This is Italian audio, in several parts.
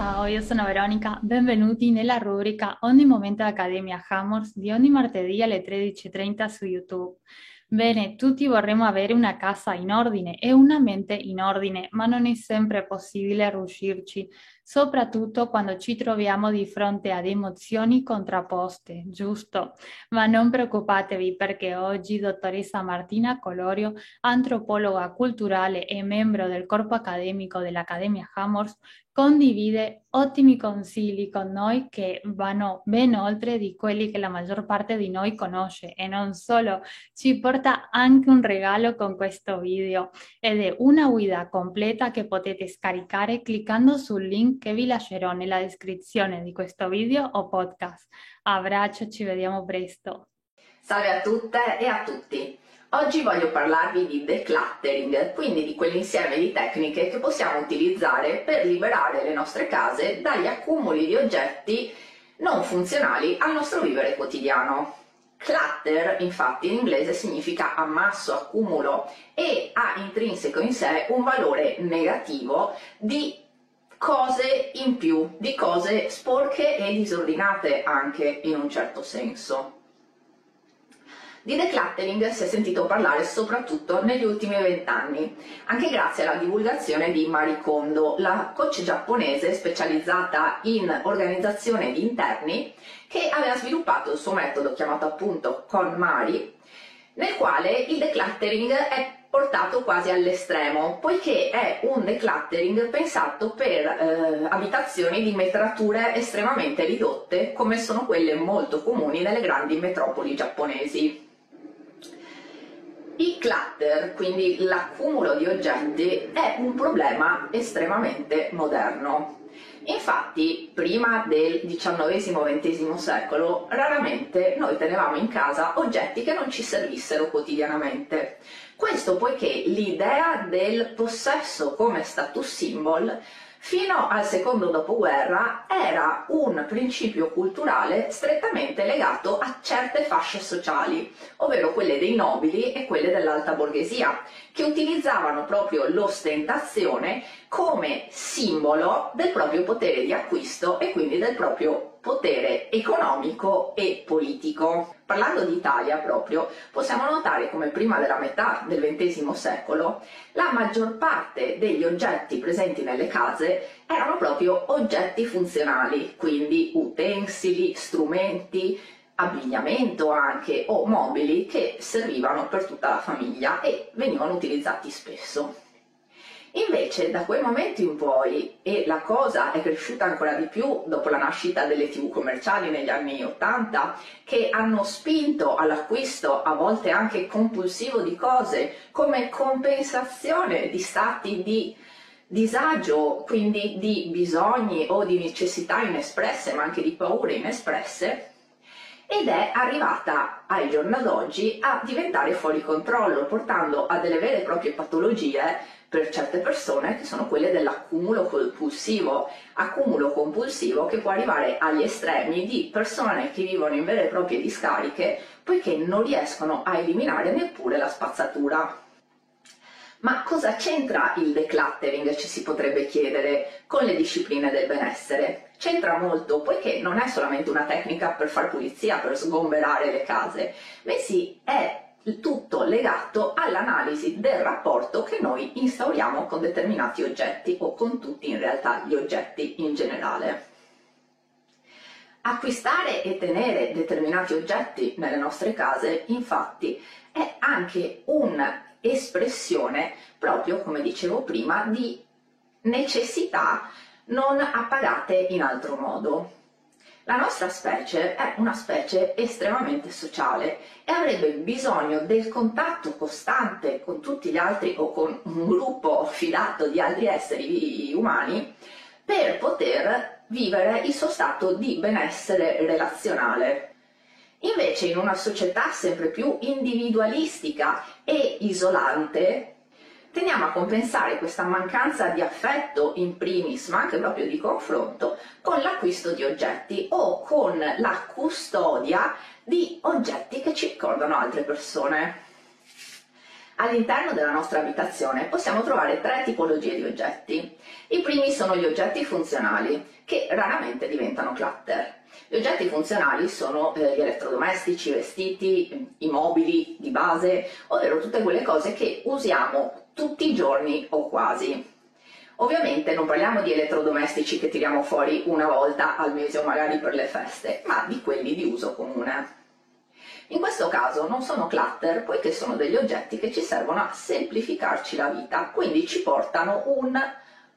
Ciao, io sono Veronica, benvenuti nella rubrica Ogni Momento Accademia Hammers di ogni martedì alle 13.30 su YouTube. Bene, tutti vorremmo avere una casa in ordine e una mente in ordine, ma non è sempre possibile riuscirci, soprattutto quando ci troviamo di fronte ad emozioni contrapposte, giusto? Ma non preoccupatevi perché oggi dottoressa Martina Colorio, antropologa culturale e membro del corpo accademico dell'Accademia Hammers, condivide ottimi consigli con noi che vanno ben oltre di quelli che la maggior parte di noi conosce e non solo, ci porta anche un regalo con questo video ed è una guida completa che potete scaricare cliccando sul link che vi lascerò nella descrizione di questo video o podcast. Abbraccio, ci vediamo presto. Salve a tutte e a tutti! Oggi voglio parlarvi di decluttering, quindi di quell'insieme di tecniche che possiamo utilizzare per liberare le nostre case dagli accumuli di oggetti non funzionali al nostro vivere quotidiano. Clutter, infatti, in inglese significa ammasso, accumulo e ha intrinseco in sé un valore negativo di cose in più, di cose sporche e disordinate anche in un certo senso. Di decluttering si è sentito parlare soprattutto negli ultimi vent'anni, anche grazie alla divulgazione di Marie Kondo, la coach giapponese specializzata in organizzazione di interni, che aveva sviluppato il suo metodo chiamato appunto KonMari, nel quale il decluttering è portato quasi all'estremo, poiché è un decluttering pensato per eh, abitazioni di metrature estremamente ridotte, come sono quelle molto comuni nelle grandi metropoli giapponesi. Il clutter, quindi l'accumulo di oggetti, è un problema estremamente moderno. Infatti, prima del XIX-XX secolo, raramente noi tenevamo in casa oggetti che non ci servissero quotidianamente. Questo poiché l'idea del possesso come status symbol fino al secondo dopoguerra era un principio culturale strettamente legato a certe fasce sociali, ovvero quelle dei nobili e quelle dell'alta borghesia, che utilizzavano proprio l'ostentazione come simbolo del proprio potere di acquisto e quindi del proprio potere economico e politico. Parlando di Italia proprio, possiamo notare come prima della metà del XX secolo la maggior parte degli oggetti presenti nelle case erano proprio oggetti funzionali, quindi utensili, strumenti, abbigliamento anche o mobili che servivano per tutta la famiglia e venivano utilizzati spesso. Invece da quel momento in poi, e la cosa è cresciuta ancora di più dopo la nascita delle tv commerciali negli anni 80, che hanno spinto all'acquisto a volte anche compulsivo di cose come compensazione di stati di disagio, quindi di bisogni o di necessità inespresse, ma anche di paure inespresse, ed è arrivata ai giorni d'oggi a diventare fuori controllo, portando a delle vere e proprie patologie per certe persone che sono quelle dell'accumulo compulsivo, accumulo compulsivo che può arrivare agli estremi di persone che vivono in vere e proprie discariche poiché non riescono a eliminare neppure la spazzatura. Ma cosa c'entra il decluttering, ci si potrebbe chiedere, con le discipline del benessere? C'entra molto, poiché non è solamente una tecnica per far pulizia, per sgomberare le case, bensì è tutto legato all'analisi del rapporto che noi instauriamo con determinati oggetti o con tutti in realtà gli oggetti in generale. Acquistare e tenere determinati oggetti nelle nostre case, infatti, è anche un'espressione, proprio come dicevo prima, di necessità non appagate in altro modo. La nostra specie è una specie estremamente sociale e avrebbe bisogno del contatto costante con tutti gli altri o con un gruppo fidato di altri esseri umani per poter vivere il suo stato di benessere relazionale. Invece in una società sempre più individualistica e isolante, tendiamo a compensare questa mancanza di affetto in primis, ma anche proprio di confronto, con l'acquisto di oggetti o con la custodia di oggetti che ci ricordano altre persone. All'interno della nostra abitazione possiamo trovare tre tipologie di oggetti. Il primi sono gli oggetti funzionali, che raramente diventano clutter. Gli oggetti funzionali sono eh, gli elettrodomestici, i vestiti, i mobili di base, ovvero tutte quelle cose che usiamo tutti i giorni o quasi. Ovviamente non parliamo di elettrodomestici che tiriamo fuori una volta al mese o magari per le feste, ma di quelli di uso comune. In questo caso non sono clutter poiché sono degli oggetti che ci servono a semplificarci la vita, quindi ci portano un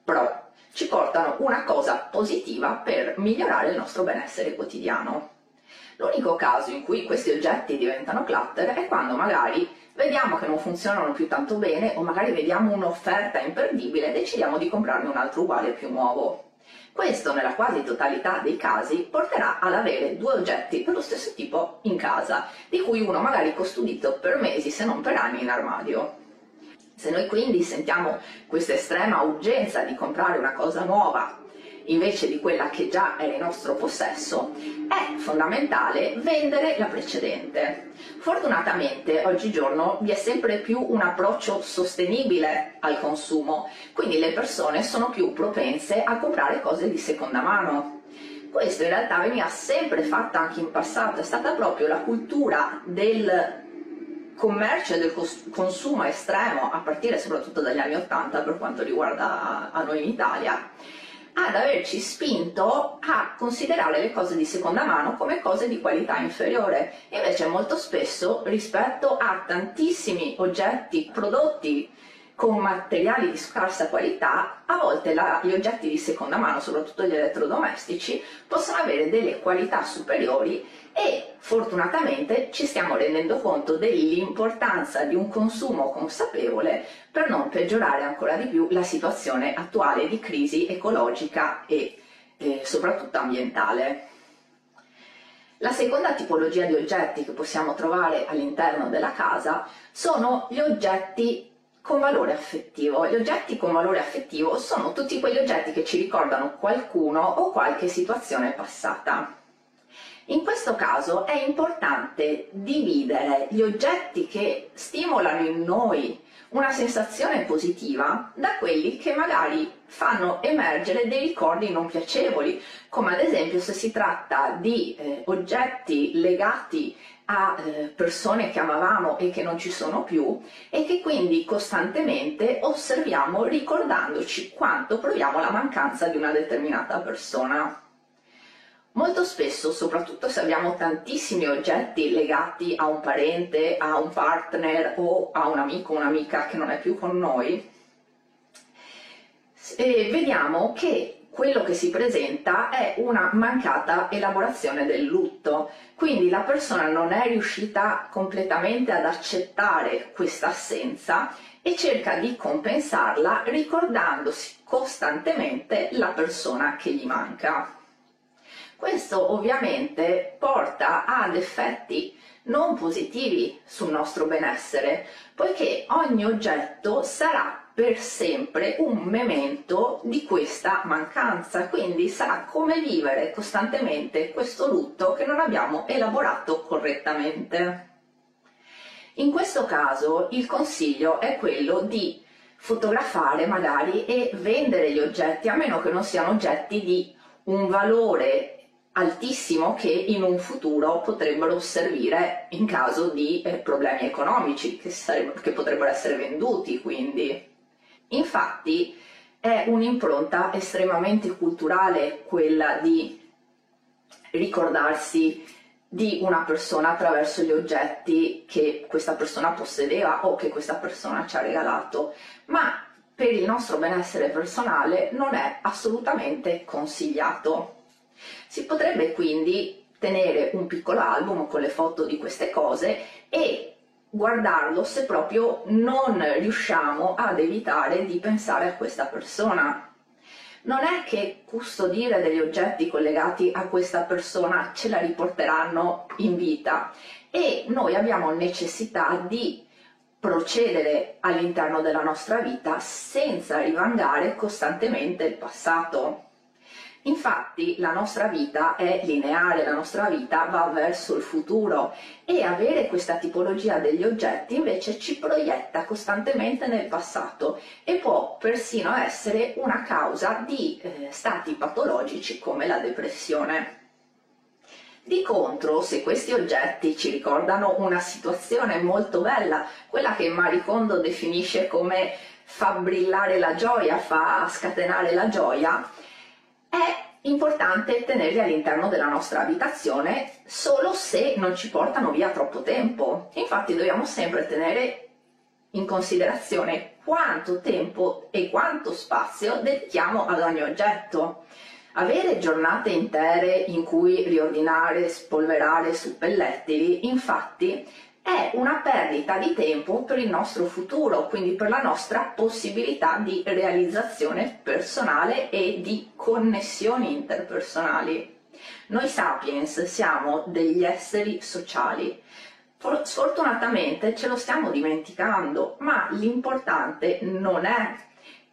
pro, ci portano una cosa positiva per migliorare il nostro benessere quotidiano. L'unico caso in cui questi oggetti diventano clutter è quando magari vediamo che non funzionano più tanto bene o magari vediamo un'offerta imperdibile e decidiamo di comprarne un altro uguale più nuovo. Questo, nella quasi totalità dei casi, porterà ad avere due oggetti dello stesso tipo in casa, di cui uno magari custodito per mesi se non per anni in armadio. Se noi quindi sentiamo questa estrema urgenza di comprare una cosa nuova invece di quella che già era in nostro possesso, è fondamentale vendere la precedente. Fortunatamente oggigiorno vi è sempre più un approccio sostenibile al consumo, quindi le persone sono più propense a comprare cose di seconda mano. Questo in realtà veniva sempre fatto anche in passato, è stata proprio la cultura del commercio e del consumo estremo, a partire soprattutto dagli anni Ottanta per quanto riguarda a noi in Italia, ad averci spinto a considerare le cose di seconda mano come cose di qualità inferiore. Invece molto spesso rispetto a tantissimi oggetti prodotti con materiali di scarsa qualità, a volte la, gli oggetti di seconda mano, soprattutto gli elettrodomestici, possono avere delle qualità superiori e fortunatamente ci stiamo rendendo conto dell'importanza di un consumo consapevole per non peggiorare ancora di più la situazione attuale di crisi ecologica e eh, soprattutto ambientale. La seconda tipologia di oggetti che possiamo trovare all'interno della casa sono gli oggetti con valore affettivo. Gli oggetti con valore affettivo sono tutti quegli oggetti che ci ricordano qualcuno o qualche situazione passata. In questo caso è importante dividere gli oggetti che stimolano in noi una sensazione positiva da quelli che magari fanno emergere dei ricordi non piacevoli, come ad esempio se si tratta di eh, oggetti legati a eh, persone che amavamo e che non ci sono più e che quindi costantemente osserviamo ricordandoci quanto proviamo la mancanza di una determinata persona. Molto spesso, soprattutto se abbiamo tantissimi oggetti legati a un parente, a un partner o a un amico o un'amica che non è più con noi, vediamo che quello che si presenta è una mancata elaborazione del lutto, quindi la persona non è riuscita completamente ad accettare questa assenza e cerca di compensarla ricordandosi costantemente la persona che gli manca. Questo ovviamente porta ad effetti non positivi sul nostro benessere, poiché ogni oggetto sarà per sempre un memento di questa mancanza, quindi sarà come vivere costantemente questo lutto che non abbiamo elaborato correttamente. In questo caso il consiglio è quello di fotografare magari e vendere gli oggetti, a meno che non siano oggetti di un valore altissimo che in un futuro potrebbero servire in caso di eh, problemi economici che, che potrebbero essere venduti quindi. Infatti è un'impronta estremamente culturale quella di ricordarsi di una persona attraverso gli oggetti che questa persona possedeva o che questa persona ci ha regalato, ma per il nostro benessere personale non è assolutamente consigliato. Si potrebbe quindi tenere un piccolo album con le foto di queste cose e guardarlo se proprio non riusciamo ad evitare di pensare a questa persona. Non è che custodire degli oggetti collegati a questa persona ce la riporteranno in vita e noi abbiamo necessità di procedere all'interno della nostra vita senza rivangare costantemente il passato. Infatti la nostra vita è lineare, la nostra vita va verso il futuro e avere questa tipologia degli oggetti invece ci proietta costantemente nel passato e può persino essere una causa di eh, stati patologici come la depressione. Di contro, se questi oggetti ci ricordano una situazione molto bella, quella che Marie Kondo definisce come fa brillare la gioia, fa scatenare la gioia, è importante tenerli all'interno della nostra abitazione solo se non ci portano via troppo tempo. Infatti dobbiamo sempre tenere in considerazione quanto tempo e quanto spazio dedichiamo ad ogni oggetto. Avere giornate intere in cui riordinare, spolverare suppellettili, infatti, è una perdita di tempo per il nostro futuro, quindi per la nostra possibilità di realizzazione personale e di connessioni interpersonali. Noi sapiens siamo degli esseri sociali. Sfortunatamente ce lo stiamo dimenticando, ma l'importante non è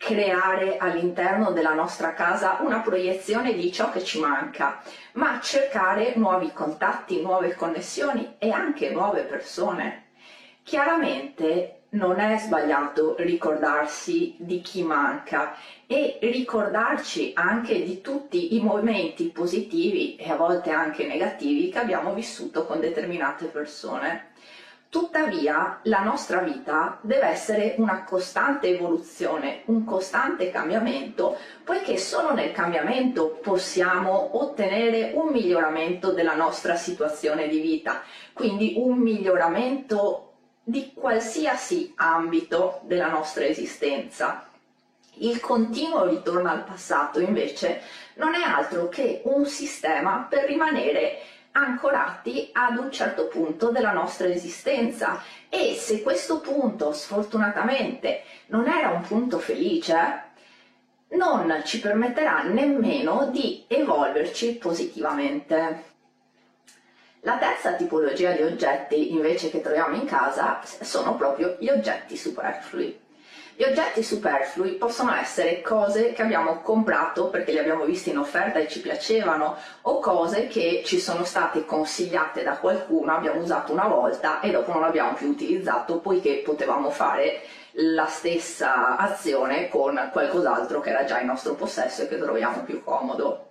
creare all'interno della nostra casa una proiezione di ciò che ci manca, ma cercare nuovi contatti, nuove connessioni e anche nuove persone. Chiaramente non è sbagliato ricordarsi di chi manca e ricordarci anche di tutti i momenti positivi e a volte anche negativi che abbiamo vissuto con determinate persone. Tuttavia la nostra vita deve essere una costante evoluzione, un costante cambiamento, poiché solo nel cambiamento possiamo ottenere un miglioramento della nostra situazione di vita, quindi un miglioramento di qualsiasi ambito della nostra esistenza. Il continuo ritorno al passato invece non è altro che un sistema per rimanere ancorati ad un certo punto della nostra esistenza e se questo punto sfortunatamente non era un punto felice, non ci permetterà nemmeno di evolverci positivamente. La terza tipologia di oggetti invece che troviamo in casa sono proprio gli oggetti superflui. Gli oggetti superflui possono essere cose che abbiamo comprato perché li abbiamo visti in offerta e ci piacevano o cose che ci sono state consigliate da qualcuno, abbiamo usato una volta e dopo non abbiamo più utilizzato poiché potevamo fare la stessa azione con qualcos'altro che era già in nostro possesso e che troviamo più comodo.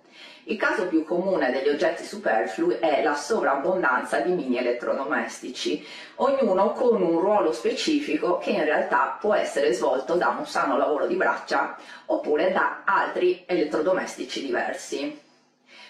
Il caso più comune degli oggetti superflui è la sovrabbondanza di mini elettrodomestici, ognuno con un ruolo specifico che in realtà può essere svolto da un sano lavoro di braccia oppure da altri elettrodomestici diversi.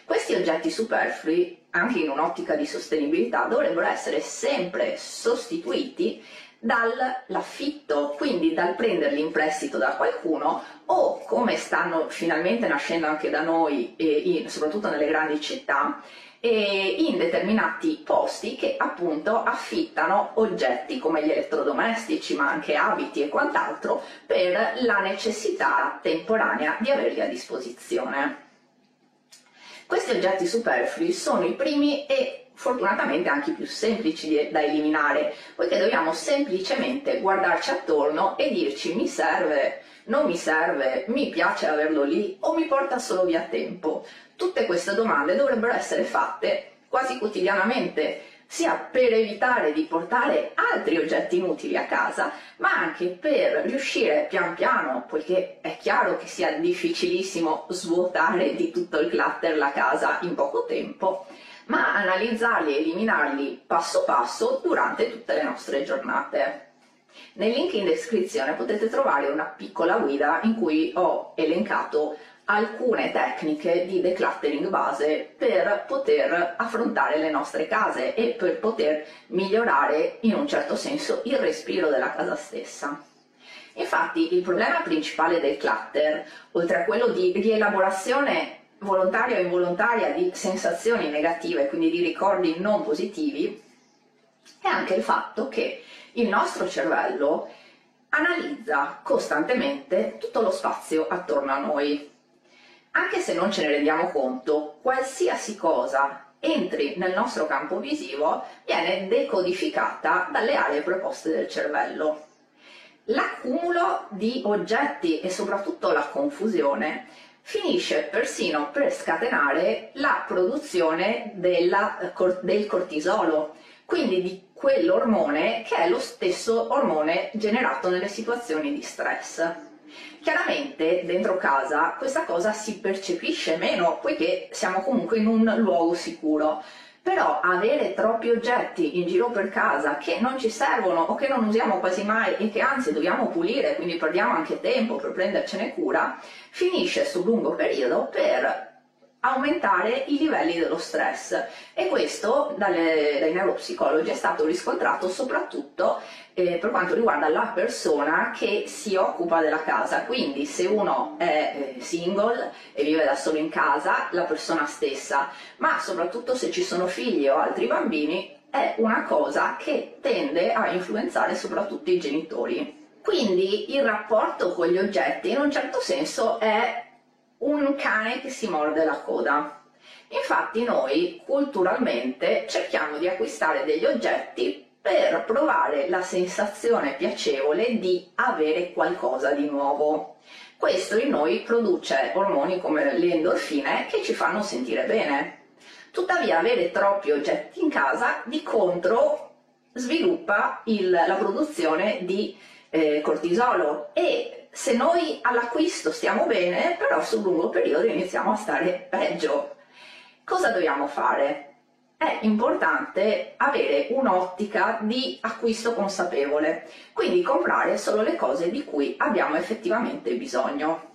Questi oggetti superflui, anche in un'ottica di sostenibilità, dovrebbero essere sempre sostituiti dall'affitto, quindi dal prenderli in prestito da qualcuno o come stanno finalmente nascendo anche da noi, in, soprattutto nelle grandi città, in determinati posti che appunto affittano oggetti come gli elettrodomestici, ma anche abiti e quant'altro per la necessità temporanea di averli a disposizione. Questi oggetti superflui sono i primi e fortunatamente anche più semplici da eliminare, poiché dobbiamo semplicemente guardarci attorno e dirci mi serve, non mi serve, mi piace averlo lì o mi porta solo via tempo. Tutte queste domande dovrebbero essere fatte quasi quotidianamente, sia per evitare di portare altri oggetti inutili a casa, ma anche per riuscire pian piano, poiché è chiaro che sia difficilissimo svuotare di tutto il clutter la casa in poco tempo, ma analizzarli e eliminarli passo passo durante tutte le nostre giornate. Nel link in descrizione potete trovare una piccola guida in cui ho elencato alcune tecniche di decluttering base per poter affrontare le nostre case e per poter migliorare in un certo senso il respiro della casa stessa. Infatti il problema principale del clutter, oltre a quello di rielaborazione volontaria o involontaria di sensazioni negative, quindi di ricordi non positivi, è anche il fatto che il nostro cervello analizza costantemente tutto lo spazio attorno a noi. Anche se non ce ne rendiamo conto, qualsiasi cosa entri nel nostro campo visivo viene decodificata dalle aree preposte del cervello. L'accumulo di oggetti e soprattutto la confusione finisce persino per scatenare la produzione della, del cortisolo, quindi di quell'ormone che è lo stesso ormone generato nelle situazioni di stress. Chiaramente dentro casa questa cosa si percepisce meno poiché siamo comunque in un luogo sicuro, però avere troppi oggetti in giro per casa che non ci servono o che non usiamo quasi mai e che anzi dobbiamo pulire, quindi perdiamo anche tempo per prendercene cura, finisce sul lungo periodo per aumentare i livelli dello stress. E questo dalle, dai neuropsicologi è stato riscontrato soprattutto eh, per quanto riguarda la persona che si occupa della casa, quindi se uno è eh, single e vive da solo in casa, la persona stessa, ma soprattutto se ci sono figli o altri bambini, è una cosa che tende a influenzare soprattutto i genitori. Quindi il rapporto con gli oggetti in un certo senso è un cane che si morde la coda. Infatti noi culturalmente cerchiamo di acquistare degli oggetti per provare la sensazione piacevole di avere qualcosa di nuovo. Questo in noi produce ormoni come le endorfine che ci fanno sentire bene. Tuttavia avere troppi oggetti in casa di contro sviluppa il, la produzione di eh, cortisolo e se noi all'acquisto stiamo bene, però sul lungo periodo iniziamo a stare peggio. Cosa dobbiamo fare? È importante avere un'ottica di acquisto consapevole, quindi comprare solo le cose di cui abbiamo effettivamente bisogno.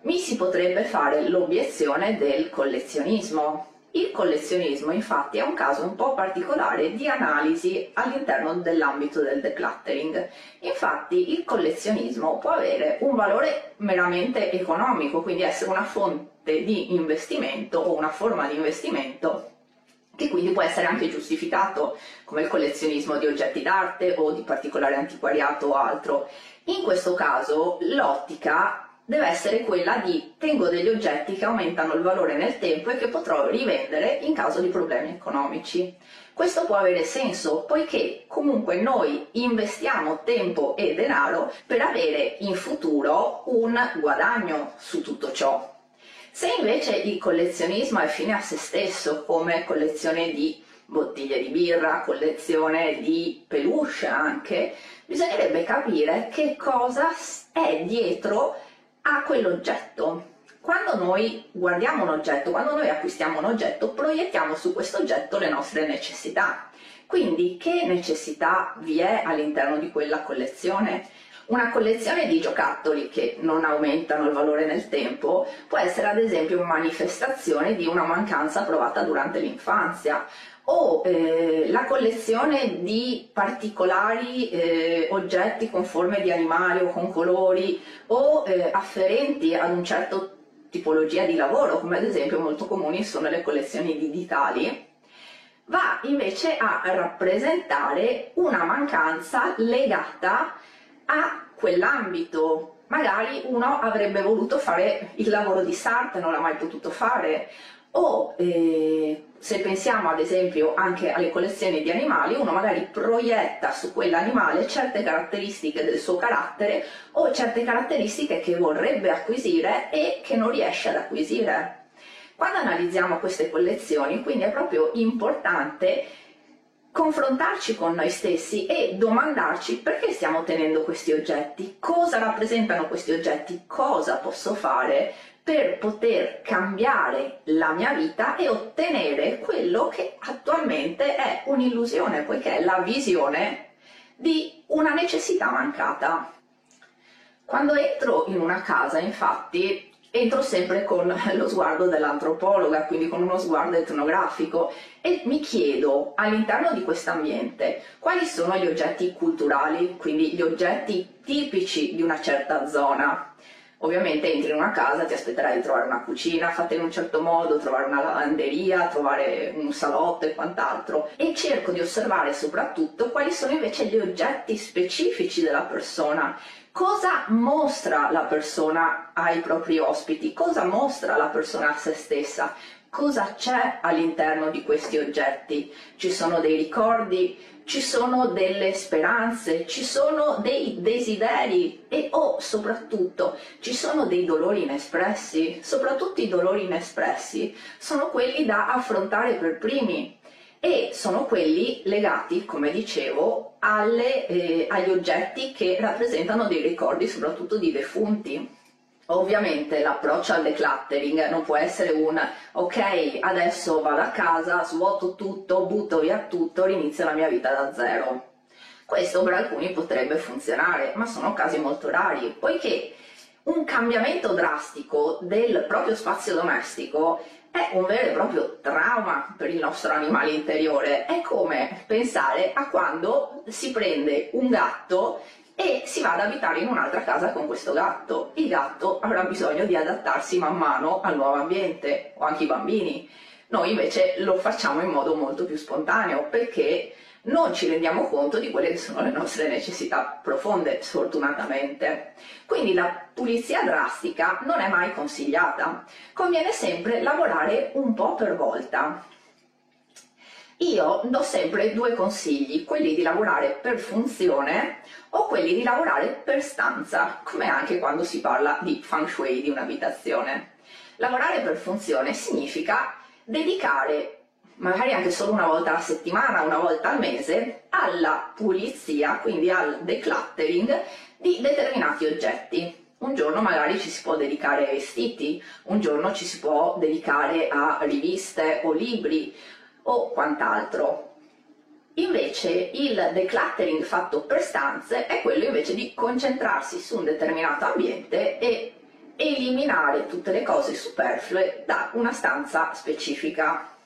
Mi si potrebbe fare l'obiezione del collezionismo, il collezionismo infatti è un caso un po' particolare di analisi all'interno dell'ambito del decluttering. Infatti il collezionismo può avere un valore meramente economico, quindi essere una fonte di investimento o una forma di investimento che quindi può essere anche giustificato come il collezionismo di oggetti d'arte o di particolare antiquariato o altro. In questo caso l'ottica deve essere quella di tengo degli oggetti che aumentano il valore nel tempo e che potrò rivendere in caso di problemi economici. Questo può avere senso poiché comunque noi investiamo tempo e denaro per avere in futuro un guadagno su tutto ciò. Se invece il collezionismo è fine a se stesso, come collezione di bottiglie di birra, collezione di peluche anche, bisognerebbe capire che cosa è dietro a quell'oggetto. Quando noi guardiamo un oggetto, quando noi acquistiamo un oggetto, proiettiamo su questo oggetto le nostre necessità. Quindi che necessità vi è all'interno di quella collezione? Una collezione di giocattoli che non aumentano il valore nel tempo può essere ad esempio manifestazione di una mancanza provata durante l'infanzia o eh, la collezione di particolari eh, oggetti con forme di animali o con colori o eh, afferenti ad un certo tipologia di lavoro, come ad esempio molto comuni sono le collezioni digitali, va invece a rappresentare una mancanza legata a quell'ambito. Magari uno avrebbe voluto fare il lavoro di sarta, non l'ha mai potuto fare, o eh, se pensiamo ad esempio anche alle collezioni di animali, uno magari proietta su quell'animale certe caratteristiche del suo carattere o certe caratteristiche che vorrebbe acquisire e che non riesce ad acquisire. Quando analizziamo queste collezioni, quindi è proprio importante confrontarci con noi stessi e domandarci perché stiamo tenendo questi oggetti, cosa rappresentano questi oggetti, cosa posso fare per poter cambiare la mia vita e ottenere quello che attualmente è un'illusione, poiché è la visione di una necessità mancata. Quando entro in una casa, infatti, entro sempre con lo sguardo dell'antropologa, quindi con uno sguardo etnografico e mi chiedo all'interno di questo ambiente quali sono gli oggetti culturali, quindi gli oggetti tipici di una certa zona. Ovviamente entri in una casa, ti aspetterai di trovare una cucina fatta in un certo modo, trovare una lavanderia, trovare un salotto e quant'altro. E cerco di osservare soprattutto quali sono invece gli oggetti specifici della persona. Cosa mostra la persona ai propri ospiti? Cosa mostra la persona a se stessa? cosa c'è all'interno di questi oggetti. Ci sono dei ricordi, ci sono delle speranze, ci sono dei desideri e o oh, soprattutto ci sono dei dolori inespressi. Soprattutto i dolori inespressi sono quelli da affrontare per primi e sono quelli legati, come dicevo, alle, eh, agli oggetti che rappresentano dei ricordi soprattutto di defunti. Ovviamente l'approccio al decluttering non può essere un ok, adesso vado a casa, svuoto tutto, butto via tutto, rinizio la mia vita da zero. Questo per alcuni potrebbe funzionare, ma sono casi molto rari, poiché un cambiamento drastico del proprio spazio domestico è un vero e proprio trauma per il nostro animale interiore. È come pensare a quando si prende un gatto e si va ad abitare in un'altra casa con questo gatto. Il gatto avrà bisogno di adattarsi man mano al nuovo ambiente, o anche i bambini. Noi invece lo facciamo in modo molto più spontaneo perché non ci rendiamo conto di quelle che sono le nostre necessità profonde, sfortunatamente. Quindi la pulizia drastica non è mai consigliata. Conviene sempre lavorare un po' per volta. Io do sempre due consigli, quelli di lavorare per funzione o quelli di lavorare per stanza, come anche quando si parla di feng shui di un'abitazione. Lavorare per funzione significa dedicare magari anche solo una volta alla settimana, una volta al mese, alla pulizia, quindi al decluttering di determinati oggetti. Un giorno magari ci si può dedicare ai vestiti, un giorno ci si può dedicare a riviste o libri, o quant'altro. Invece il decluttering fatto per stanze è quello invece di concentrarsi su un determinato ambiente e eliminare tutte le cose superflue da una stanza specifica.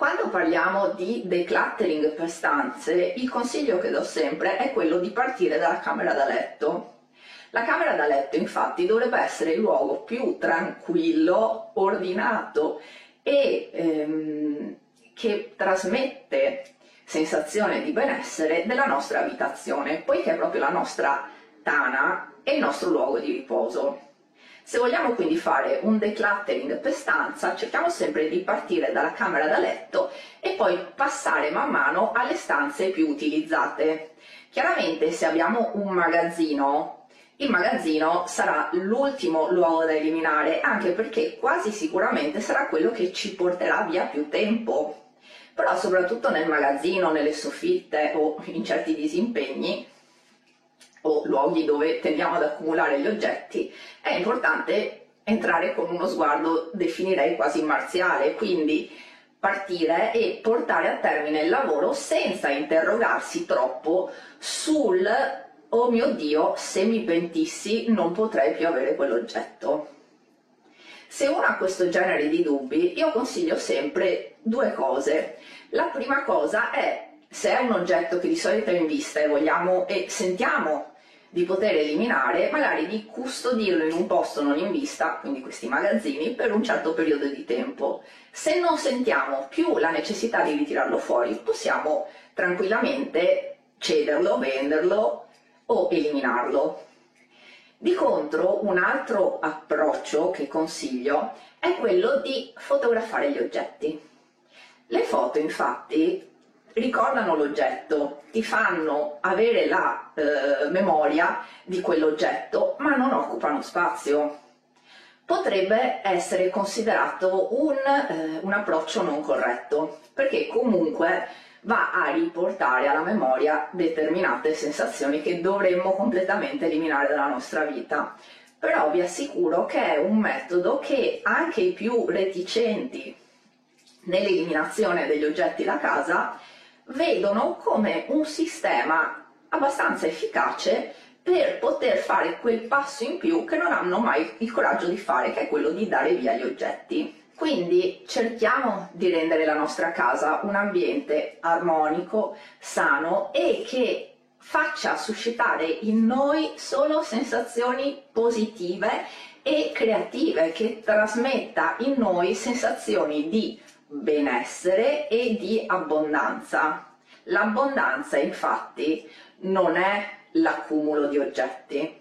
Quando parliamo di decluttering per stanze, il consiglio che do sempre è quello di partire dalla camera da letto. La camera da letto infatti dovrebbe essere il luogo più tranquillo, ordinato e ehm, che trasmette sensazione di benessere della nostra abitazione, poiché è proprio la nostra tana e il nostro luogo di riposo. Se vogliamo quindi fare un decluttering per stanza, cerchiamo sempre di partire dalla camera da letto e poi passare man mano alle stanze più utilizzate. Chiaramente se abbiamo un magazzino il magazzino sarà l'ultimo luogo da eliminare, anche perché quasi sicuramente sarà quello che ci porterà via più tempo. Però soprattutto nel magazzino, nelle soffitte o in certi disimpegni o luoghi dove tendiamo ad accumulare gli oggetti, è importante entrare con uno sguardo, definirei quasi marziale, quindi partire e portare a termine il lavoro senza interrogarsi troppo sul oh mio Dio, se mi pentissi non potrei più avere quell'oggetto. Se uno ha questo genere di dubbi, io consiglio sempre due cose. La prima cosa è, se è un oggetto che di solito è in vista e vogliamo e sentiamo di poter eliminare, magari di custodirlo in un posto non in vista, quindi questi magazzini, per un certo periodo di tempo. Se non sentiamo più la necessità di ritirarlo fuori, possiamo tranquillamente cederlo, venderlo o eliminarlo. Di contro, un altro approccio che consiglio è quello di fotografare gli oggetti. Le foto, infatti, ricordano l'oggetto, ti fanno avere la eh, memoria di quell'oggetto, ma non occupano spazio. Potrebbe essere considerato un, eh, un approccio non corretto, perché comunque va a riportare alla memoria determinate sensazioni che dovremmo completamente eliminare dalla nostra vita. Però vi assicuro che è un metodo che anche i più reticenti nell'eliminazione degli oggetti da casa vedono come un sistema abbastanza efficace per poter fare quel passo in più che non hanno mai il coraggio di fare, che è quello di dare via gli oggetti. Quindi cerchiamo di rendere la nostra casa un ambiente armonico, sano e che faccia suscitare in noi solo sensazioni positive e creative, che trasmetta in noi sensazioni di benessere e di abbondanza. L'abbondanza infatti non è l'accumulo di oggetti,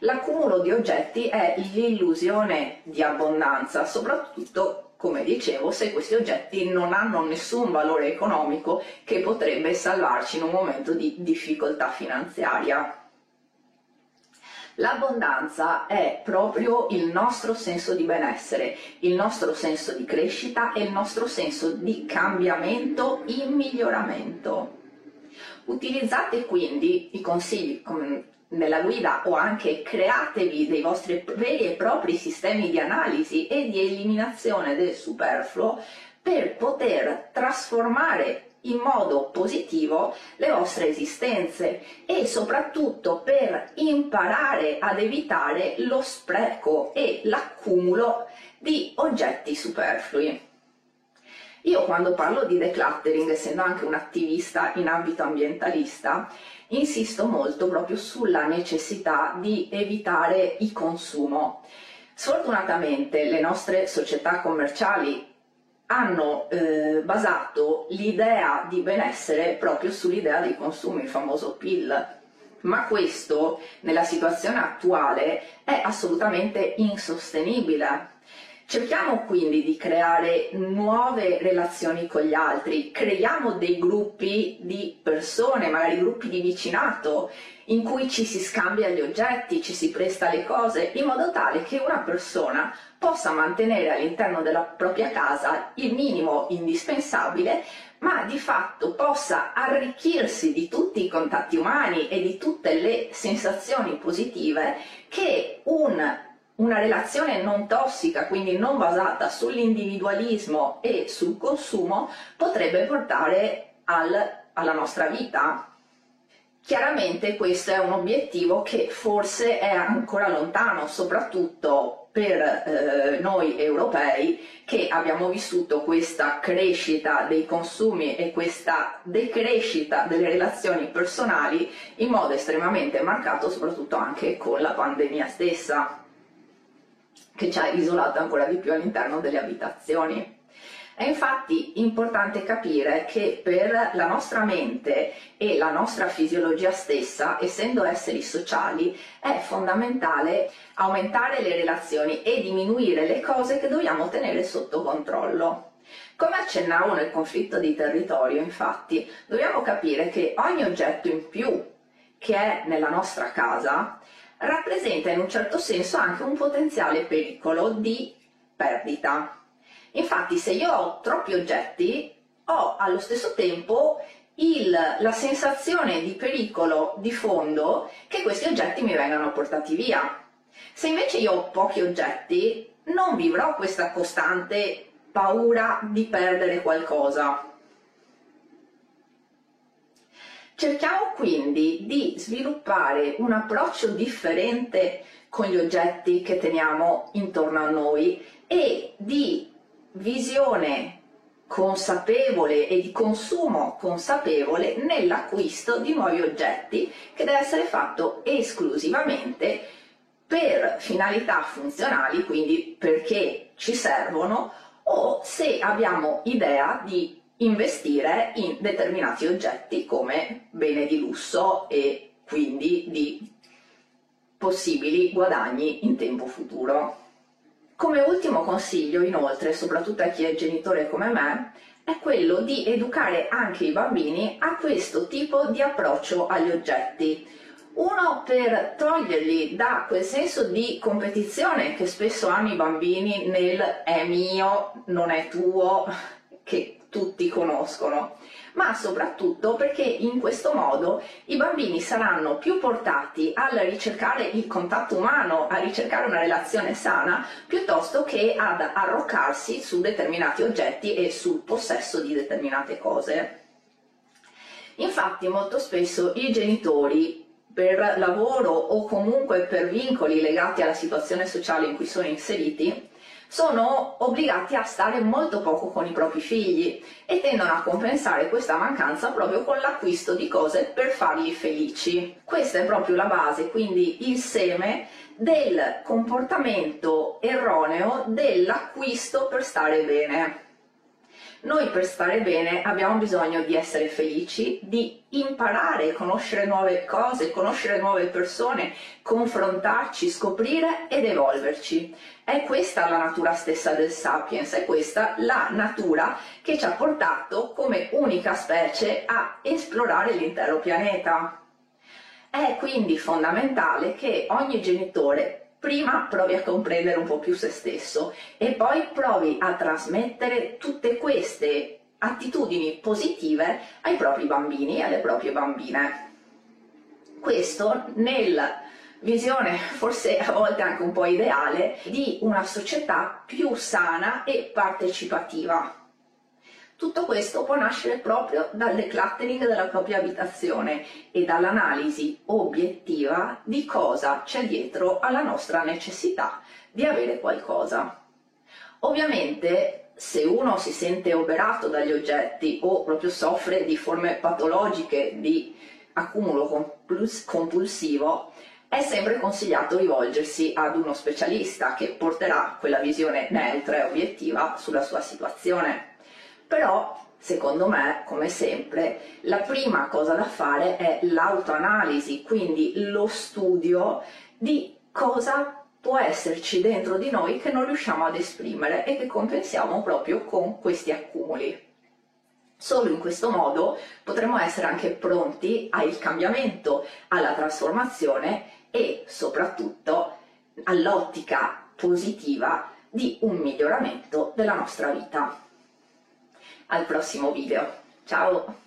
L'accumulo di oggetti è l'illusione di abbondanza, soprattutto come dicevo, se questi oggetti non hanno nessun valore economico che potrebbe salvarci in un momento di difficoltà finanziaria. L'abbondanza è proprio il nostro senso di benessere, il nostro senso di crescita e il nostro senso di cambiamento in miglioramento. Utilizzate quindi i consigli nella guida o anche createvi dei vostri veri e propri sistemi di analisi e di eliminazione del superfluo per poter trasformare in modo positivo le vostre esistenze e soprattutto per imparare ad evitare lo spreco e l'accumulo di oggetti superflui. Io quando parlo di decluttering, essendo anche un attivista in ambito ambientalista, insisto molto proprio sulla necessità di evitare il consumo. Sfortunatamente le nostre società commerciali hanno eh, basato l'idea di benessere proprio sull'idea dei consumi, il famoso PIL. Ma questo nella situazione attuale è assolutamente insostenibile Cerchiamo quindi di creare nuove relazioni con gli altri, creiamo dei gruppi di persone, magari gruppi di vicinato, in cui ci si scambia gli oggetti, ci si presta le cose, in modo tale che una persona possa mantenere all'interno della propria casa il minimo indispensabile, ma di fatto possa arricchirsi di tutti i contatti umani e di tutte le sensazioni positive che un una relazione non tossica, quindi non basata sull'individualismo e sul consumo, potrebbe portare al, alla nostra vita. Chiaramente questo è un obiettivo che forse è ancora lontano, soprattutto per eh, noi europei che abbiamo vissuto questa crescita dei consumi e questa decrescita delle relazioni personali in modo estremamente marcato, soprattutto anche con la pandemia stessa che ci ha isolato ancora di più all'interno delle abitazioni. È infatti importante capire che per la nostra mente e la nostra fisiologia stessa, essendo esseri sociali, è fondamentale aumentare le relazioni e diminuire le cose che dobbiamo tenere sotto controllo. Come accennavo nel conflitto di territorio, infatti, dobbiamo capire che ogni oggetto in più che è nella nostra casa rappresenta in un certo senso anche un potenziale pericolo di perdita. Infatti se io ho troppi oggetti ho allo stesso tempo il, la sensazione di pericolo di fondo che questi oggetti mi vengano portati via. Se invece io ho pochi oggetti non vivrò questa costante paura di perdere qualcosa. Cerchiamo quindi di sviluppare un approccio differente con gli oggetti che teniamo intorno a noi e di visione consapevole e di consumo consapevole nell'acquisto di nuovi oggetti che deve essere fatto esclusivamente per finalità funzionali, quindi perché ci servono o se abbiamo idea di investire in determinati oggetti come bene di lusso e quindi di possibili guadagni in tempo futuro. Come ultimo consiglio, inoltre, soprattutto a chi è genitore come me, è quello di educare anche i bambini a questo tipo di approccio agli oggetti. Uno per toglierli da quel senso di competizione che spesso hanno i bambini nel è mio, non è tuo, che tutti conoscono, ma soprattutto perché in questo modo i bambini saranno più portati al ricercare il contatto umano, a ricercare una relazione sana, piuttosto che ad arroccarsi su determinati oggetti e sul possesso di determinate cose. Infatti molto spesso i genitori per lavoro o comunque per vincoli legati alla situazione sociale in cui sono inseriti, sono obbligati a stare molto poco con i propri figli e tendono a compensare questa mancanza proprio con l'acquisto di cose per farli felici. Questa è proprio la base, quindi il seme del comportamento erroneo dell'acquisto per stare bene. Noi per stare bene abbiamo bisogno di essere felici, di imparare, conoscere nuove cose, conoscere nuove persone, confrontarci, scoprire ed evolverci. È questa la natura stessa del sapiens, è questa la natura che ci ha portato come unica specie a esplorare l'intero pianeta. È quindi fondamentale che ogni genitore prima provi a comprendere un po' più se stesso e poi provi a trasmettere tutte queste attitudini positive ai propri bambini e alle proprie bambine. Questo nella visione forse a volte anche un po' ideale di una società più sana e partecipativa. Tutto questo può nascere proprio dal decluttering della propria abitazione e dall'analisi obiettiva di cosa c'è dietro alla nostra necessità di avere qualcosa. Ovviamente se uno si sente oberato dagli oggetti o proprio soffre di forme patologiche di accumulo compulsivo, è sempre consigliato rivolgersi ad uno specialista che porterà quella visione neutra e obiettiva sulla sua situazione. Però, secondo me, come sempre, la prima cosa da fare è l'autoanalisi, quindi lo studio di cosa può esserci dentro di noi che non riusciamo ad esprimere e che compensiamo proprio con questi accumuli. Solo in questo modo potremo essere anche pronti al cambiamento, alla trasformazione e soprattutto all'ottica positiva di un miglioramento della nostra vita al prossimo video. Ciao!